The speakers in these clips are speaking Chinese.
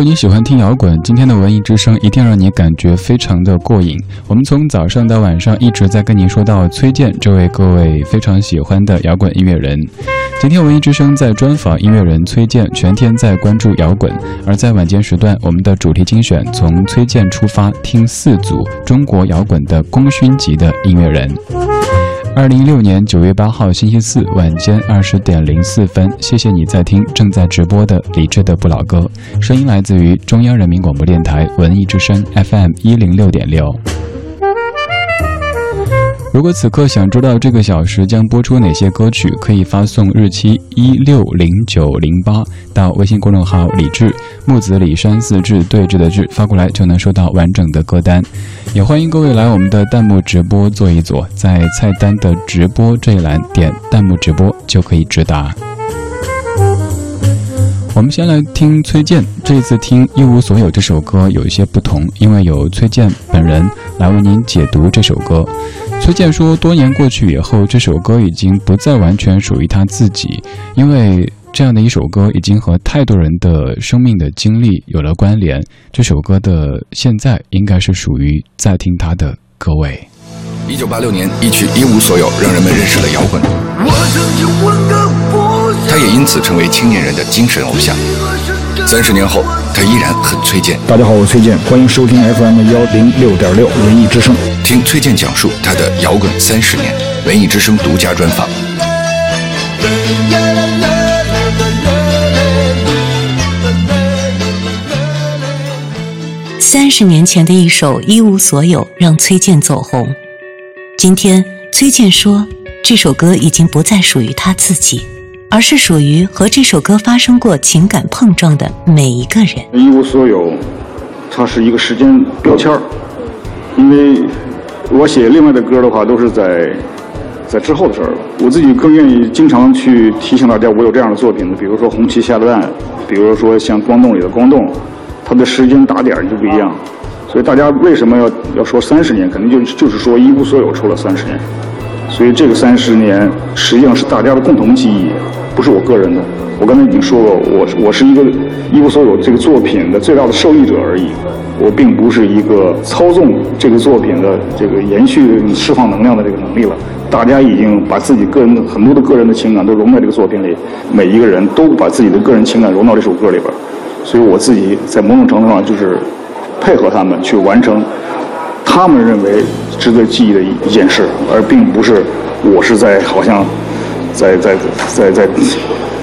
如果你喜欢听摇滚，今天的文艺之声一定让你感觉非常的过瘾。我们从早上到晚上一直在跟您说到崔健这位各位非常喜欢的摇滚音乐人。今天文艺之声在专访音乐人崔健，全天在关注摇滚。而在晚间时段，我们的主题精选从崔健出发，听四组中国摇滚的功勋级的音乐人。二零一六年九月八号星期四晚间二十点零四分，谢谢你在听正在直播的李志的不老歌，声音来自于中央人民广播电台文艺之声 FM 一零六点六。如果此刻想知道这个小时将播出哪些歌曲，可以发送日期一六零九零八到微信公众号“李志木子李山四志对峙的志”发过来，就能收到完整的歌单。也欢迎各位来我们的弹幕直播做一坐，在菜单的直播这一栏点弹幕直播就可以直达。我们先来听崔健，这一次听《一无所有》这首歌有一些不同，因为有崔健本人来为您解读这首歌。崔健说，多年过去以后，这首歌已经不再完全属于他自己，因为这样的一首歌已经和太多人的生命的经历有了关联。这首歌的现在应该是属于在听他的各位。一九八六年，一曲《一无所有》让人们认识了摇滚。他也因此成为青年人的精神偶像。三十年后，他依然很崔健。大家好，我崔健，欢迎收听 FM 幺零六点六文艺之声，听崔健讲述他的摇滚三十年。文艺之声独家专访。三十年前的一首《一无所有》让崔健走红。今天，崔健说，这首歌已经不再属于他自己，而是属于和这首歌发生过情感碰撞的每一个人。一无所有，它是一个时间标签儿，因为我写另外的歌的话，都是在在之后的事儿。我自己更愿意经常去提醒大家，我有这样的作品，比如说《红旗下的蛋》，比如说像《光洞里的光洞》，它的时间打点就不一样。所以大家为什么要要说三十年？肯定就就是说一无所有抽了三十年，所以这个三十年实际上是大家的共同记忆，不是我个人的。我刚才已经说过，我我是一个一无所有这个作品的最大的受益者而已，我并不是一个操纵这个作品的这个延续释放能量的这个能力了。大家已经把自己个人的很多的个人的情感都融在这个作品里，每一个人都把自己的个人情感融到这首歌里边，所以我自己在某种程度上就是。配合他们去完成他们认为值得记忆的一一件事，而并不是我是在好像在在在在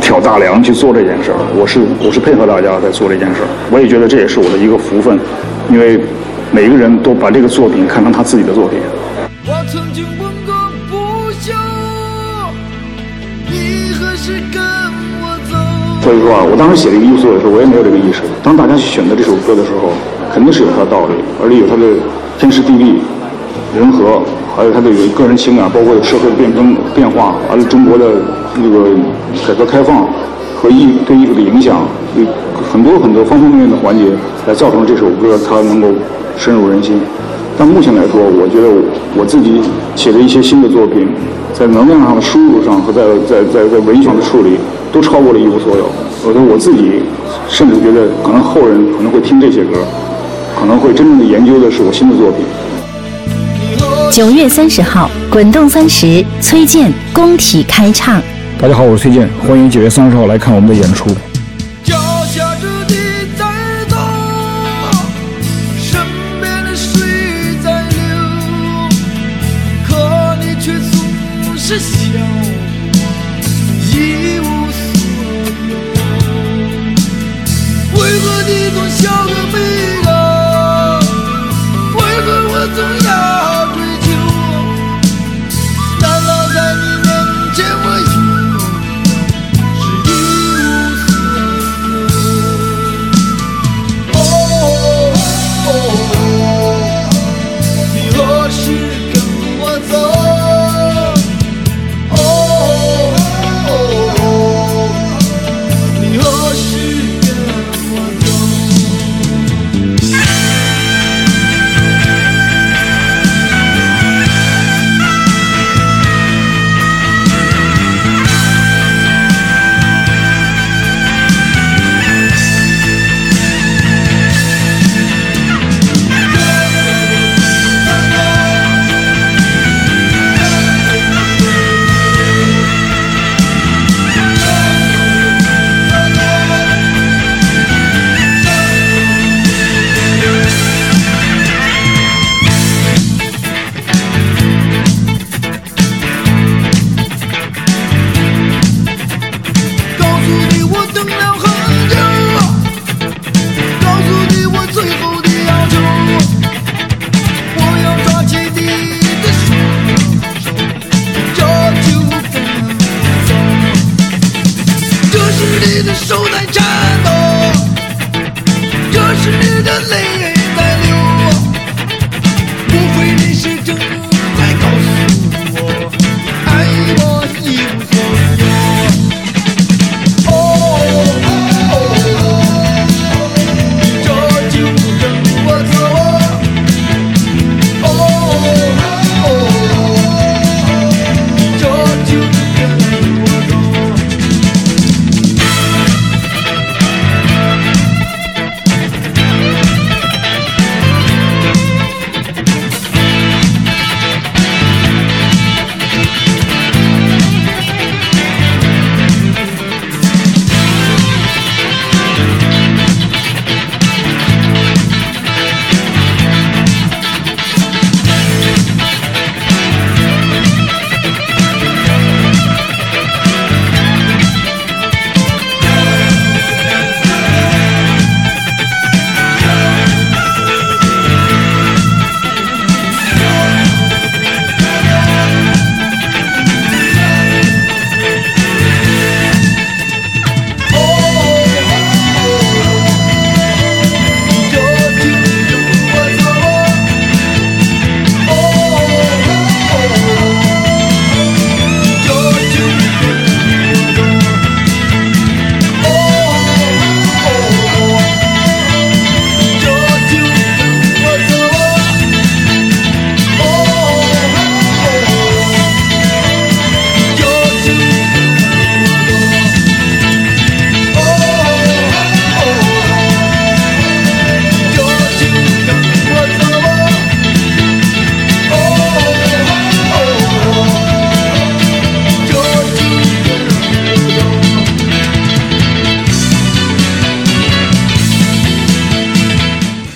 挑大梁去做这件事儿。我是我是配合大家在做这件事儿。我也觉得这也是我的一个福分，因为每个人都把这个作品看成他自己的作品。我曾经问过不休，你何时跟我走？所以说啊，我当时写这个艺术的时候，我也没有这个意识。当大家去选择这首歌的时候。肯定是有它的道理，而且有它的天时地利、人和，还有他的个人情感，包括社会变更变化，完了中国的那个改革开放和艺对艺术的影响，有很多很多方方面面的环节，来造成这首歌它能够深入人心。但目前来说，我觉得我自己写的一些新的作品，在能量上的输入上和在在在在文学上的处理，都超过了一无所有。我觉得我自己甚至觉得，可能后人可能会听这些歌。可能会真正的研究的是我新的作品。九月三十号，滚动三十，崔健工体开唱。大家好，我是崔健，欢迎九月三十号来看我们的演出。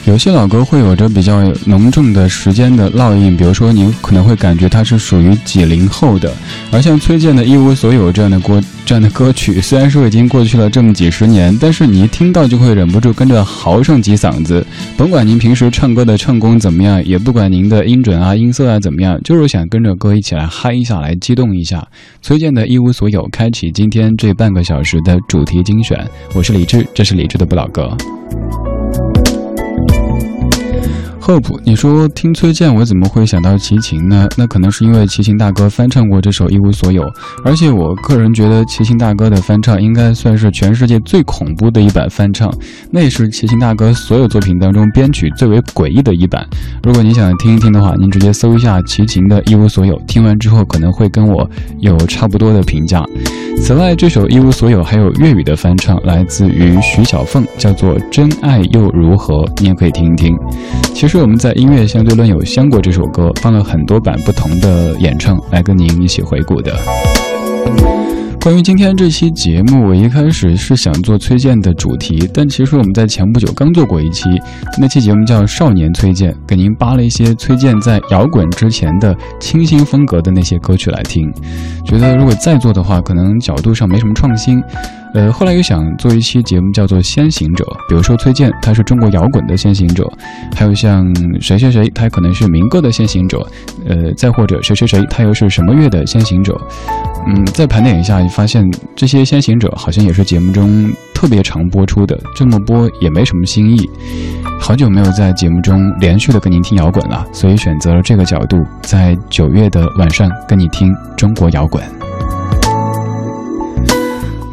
有些老歌会有着比较浓重的时间的烙印，比如说你可能会感觉它是属于几零后的，而像崔健的一无所有这样的歌这样的歌曲，虽然说已经过去了这么几十年，但是你一听到就会忍不住跟着嚎上几嗓子。甭管您平时唱歌的唱功怎么样，也不管您的音准啊音色啊怎么样，就是想跟着歌一起来嗨一下，来激动一下。崔健的一无所有，开启今天这半个小时的主题精选。我是李志，这是李志的不老歌。Hope，你说听崔健，我怎么会想到齐秦呢？那可能是因为齐秦大哥翻唱过这首《一无所有》，而且我个人觉得齐秦大哥的翻唱应该算是全世界最恐怖的一版翻唱，那也是齐秦大哥所有作品当中编曲最为诡异的一版。如果你想听一听的话，您直接搜一下齐秦的《一无所有》，听完之后可能会跟我有差不多的评价。此外，这首《一无所有》还有粤语的翻唱，来自于徐小凤，叫做《真爱又如何》，你也可以听一听。其实。我们在音乐相对论有相过这首歌，放了很多版不同的演唱，来跟您一起回顾的。关于今天这期节目，我一开始是想做崔健的主题，但其实我们在前不久刚做过一期，那期节目叫《少年崔健》，给您扒了一些崔健在摇滚之前的清新风格的那些歌曲来听。觉得如果再做的话，可能角度上没什么创新。呃，后来又想做一期节目，叫做《先行者》，比如说崔健，他是中国摇滚的先行者；还有像谁谁谁，他可能是民歌的先行者；呃，再或者谁谁谁，他又是什么乐的先行者。嗯，再盘点一下，发现这些先行者好像也是节目中特别常播出的，这么播也没什么新意。好久没有在节目中连续的跟您听摇滚了，所以选择了这个角度，在九月的晚上跟你听中国摇滚。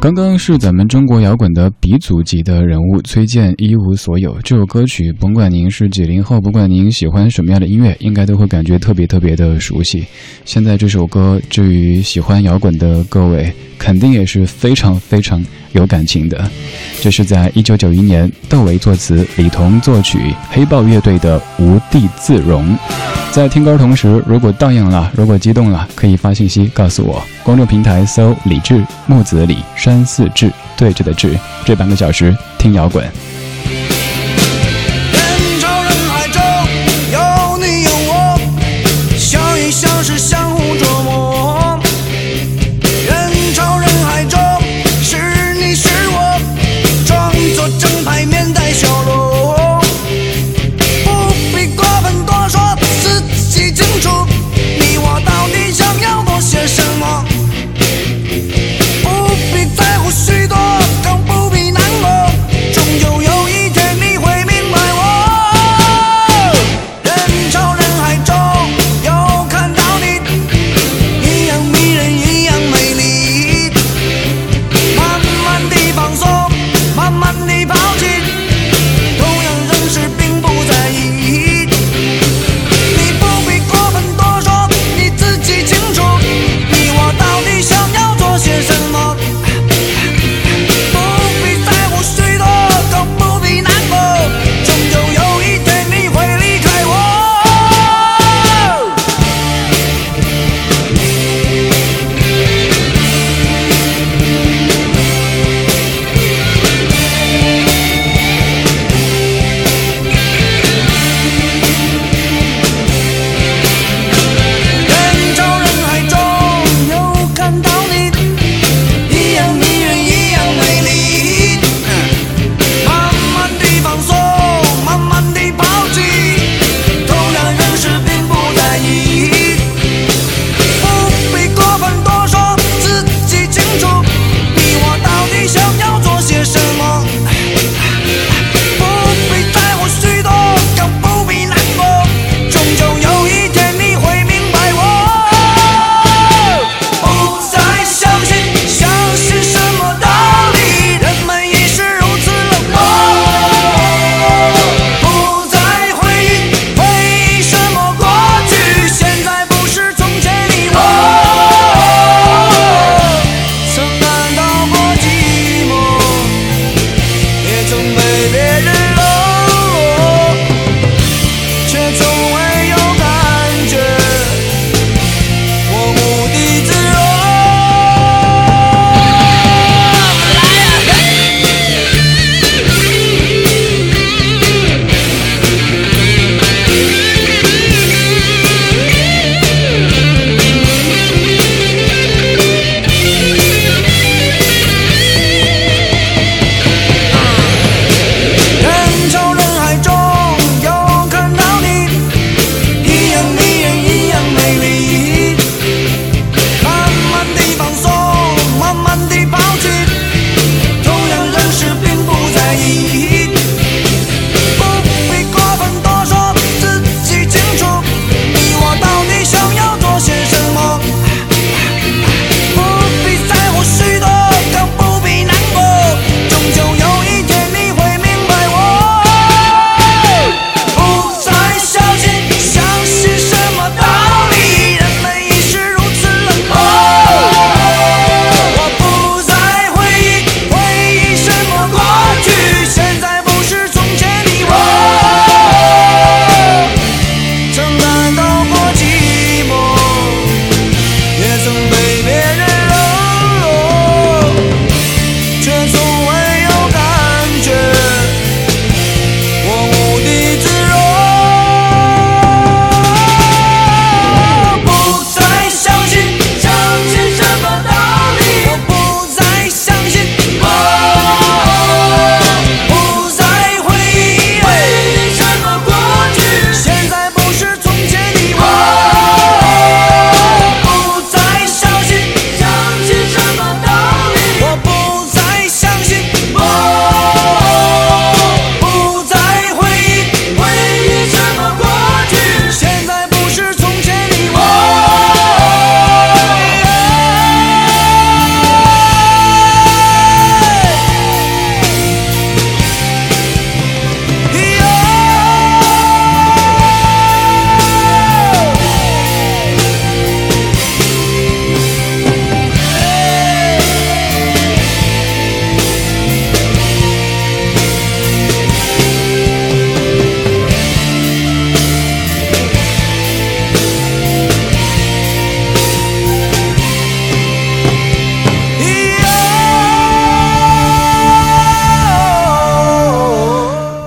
刚刚是咱们中国摇滚的鼻祖级的人物崔健一无所有这首歌曲，甭管您是几零后，甭管您喜欢什么样的音乐，应该都会感觉特别特别的熟悉。现在这首歌，至于喜欢摇滚的各位，肯定也是非常非常有感情的。这是在一九九一年，窦唯作词，李彤作曲，黑豹乐队的《无地自容》。在听歌同时，如果荡漾了，如果激动了，可以发信息告诉我。公众平台搜“李志木子李山寺志对着的志”，这半个小时听摇滚。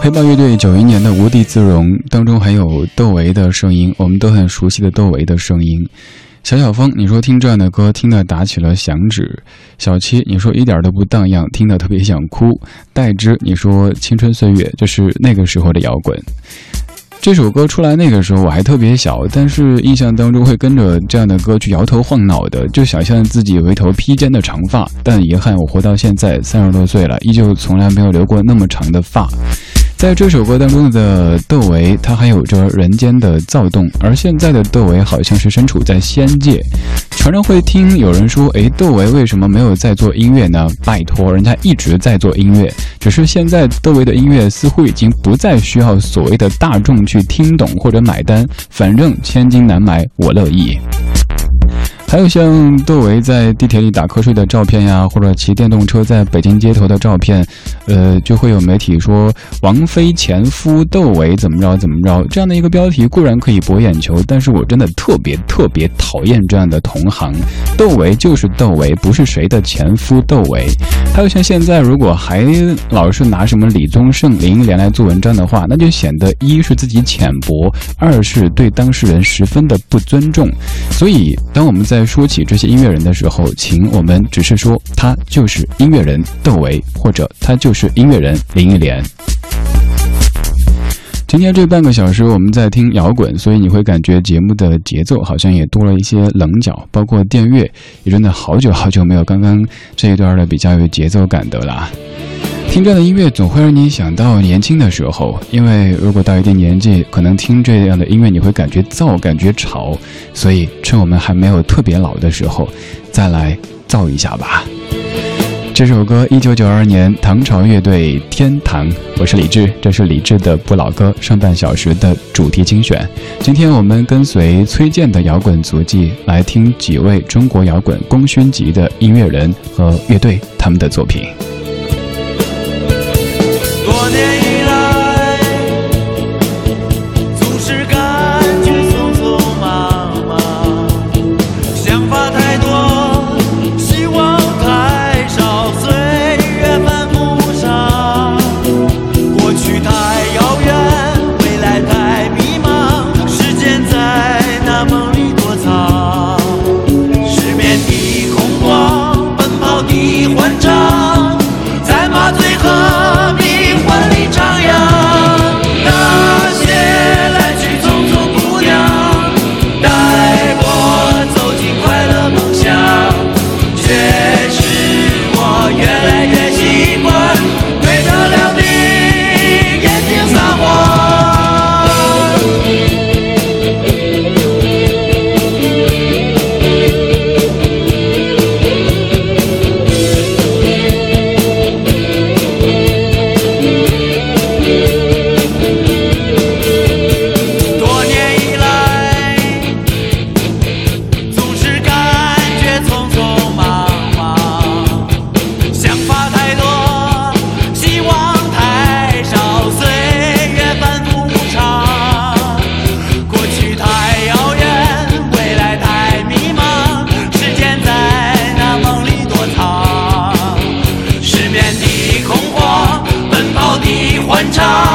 黑豹乐队九一年的《无地自容》当中还有窦唯的声音，我们都很熟悉的窦唯的声音。小小峰，你说听这样的歌听得打起了响指。小七，你说一点都不荡漾，听得特别想哭。代之，你说青春岁月就是那个时候的摇滚。这首歌出来那个时候我还特别小，但是印象当中会跟着这样的歌去摇头晃脑的，就想象自己有一头披肩的长发。但遗憾，我活到现在三十多岁了，依旧从来没有留过那么长的发。在这首歌当中的窦唯，他还有着人间的躁动，而现在的窦唯好像是身处在仙界。常常会听有人说：“诶，窦唯为什么没有在做音乐呢？”拜托，人家一直在做音乐，只是现在窦唯的音乐似乎已经不再需要所谓的大众去听懂或者买单，反正千金难买我乐意。还有像窦唯在地铁里打瞌睡的照片呀，或者骑电动车在北京街头的照片，呃，就会有媒体说王菲前夫窦唯怎么着怎么着，这样的一个标题固然可以博眼球，但是我真的特别特别讨厌这样的同行。窦唯就是窦唯，不是谁的前夫窦唯。还有像现在如果还老是拿什么李宗盛、林忆莲来做文章的话，那就显得一是自己浅薄，二是对当事人十分的不尊重。所以当我们在在说起这些音乐人的时候，请我们只是说他就是音乐人窦唯，或者他就是是音乐人林忆莲。今天这半个小时我们在听摇滚，所以你会感觉节目的节奏好像也多了一些棱角，包括电乐也真的好久好久没有刚刚这一段的比较有节奏感的啦。听这样的音乐总会让你想到年轻的时候，因为如果到一定年纪，可能听这样的音乐你会感觉燥、感觉吵，所以趁我们还没有特别老的时候，再来燥一下吧。这首歌，一九九二年唐朝乐队《天堂》，我是李志，这是李志的不老歌上半小时的主题精选。今天我们跟随崔健的摇滚足迹，来听几位中国摇滚功勋级的音乐人和乐队他们的作品。one time.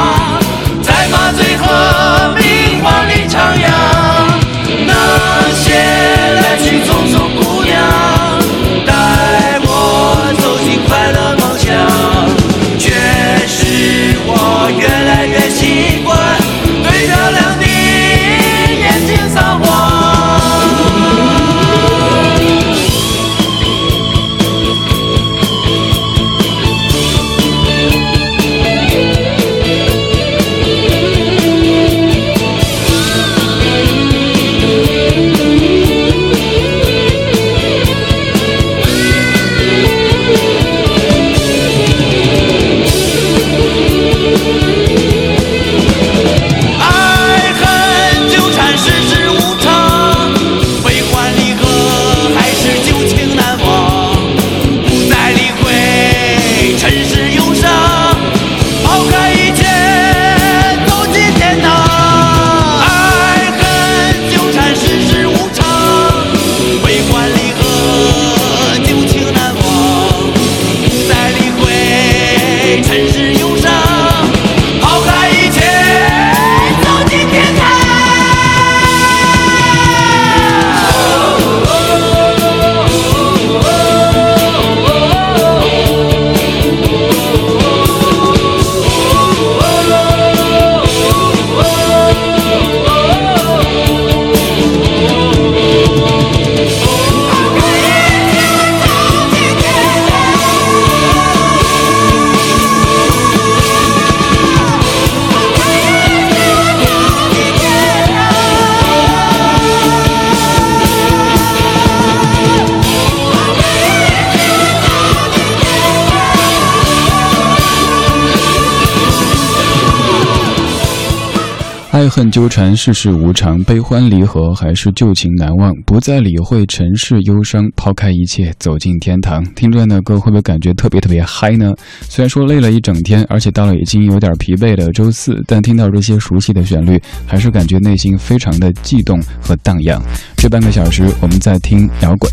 恨纠缠，世事无常，悲欢离合，还是旧情难忘？不再理会尘世忧伤，抛开一切，走进天堂。听这样的歌，会不会感觉特别特别嗨呢？虽然说累了一整天，而且到了已经有点疲惫的周四，但听到这些熟悉的旋律，还是感觉内心非常的悸动和荡漾。这半个小时，我们在听摇滚。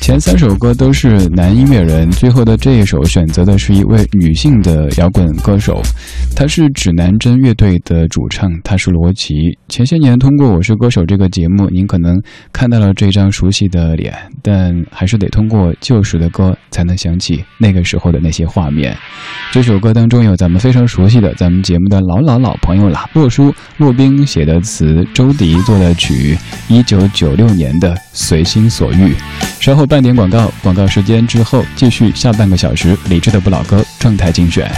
前三首歌都是男音乐人，最后的这一首选择的是一位女性的摇滚歌手，她是指南针乐队的主唱，她是罗琦。前些年通过《我是歌手》这个节目，您可能看到了这张熟悉的脸，但还是得通过旧时的歌才能想起那个时候的那些画面。这首歌当中有咱们非常熟悉的，咱们节目的老老老朋友啦，洛叔骆宾写的词，周迪做的曲，一九九六年的《随心所欲》。稍后半点广告，广告时间之后继续下半个小时理智的不老歌状态精选。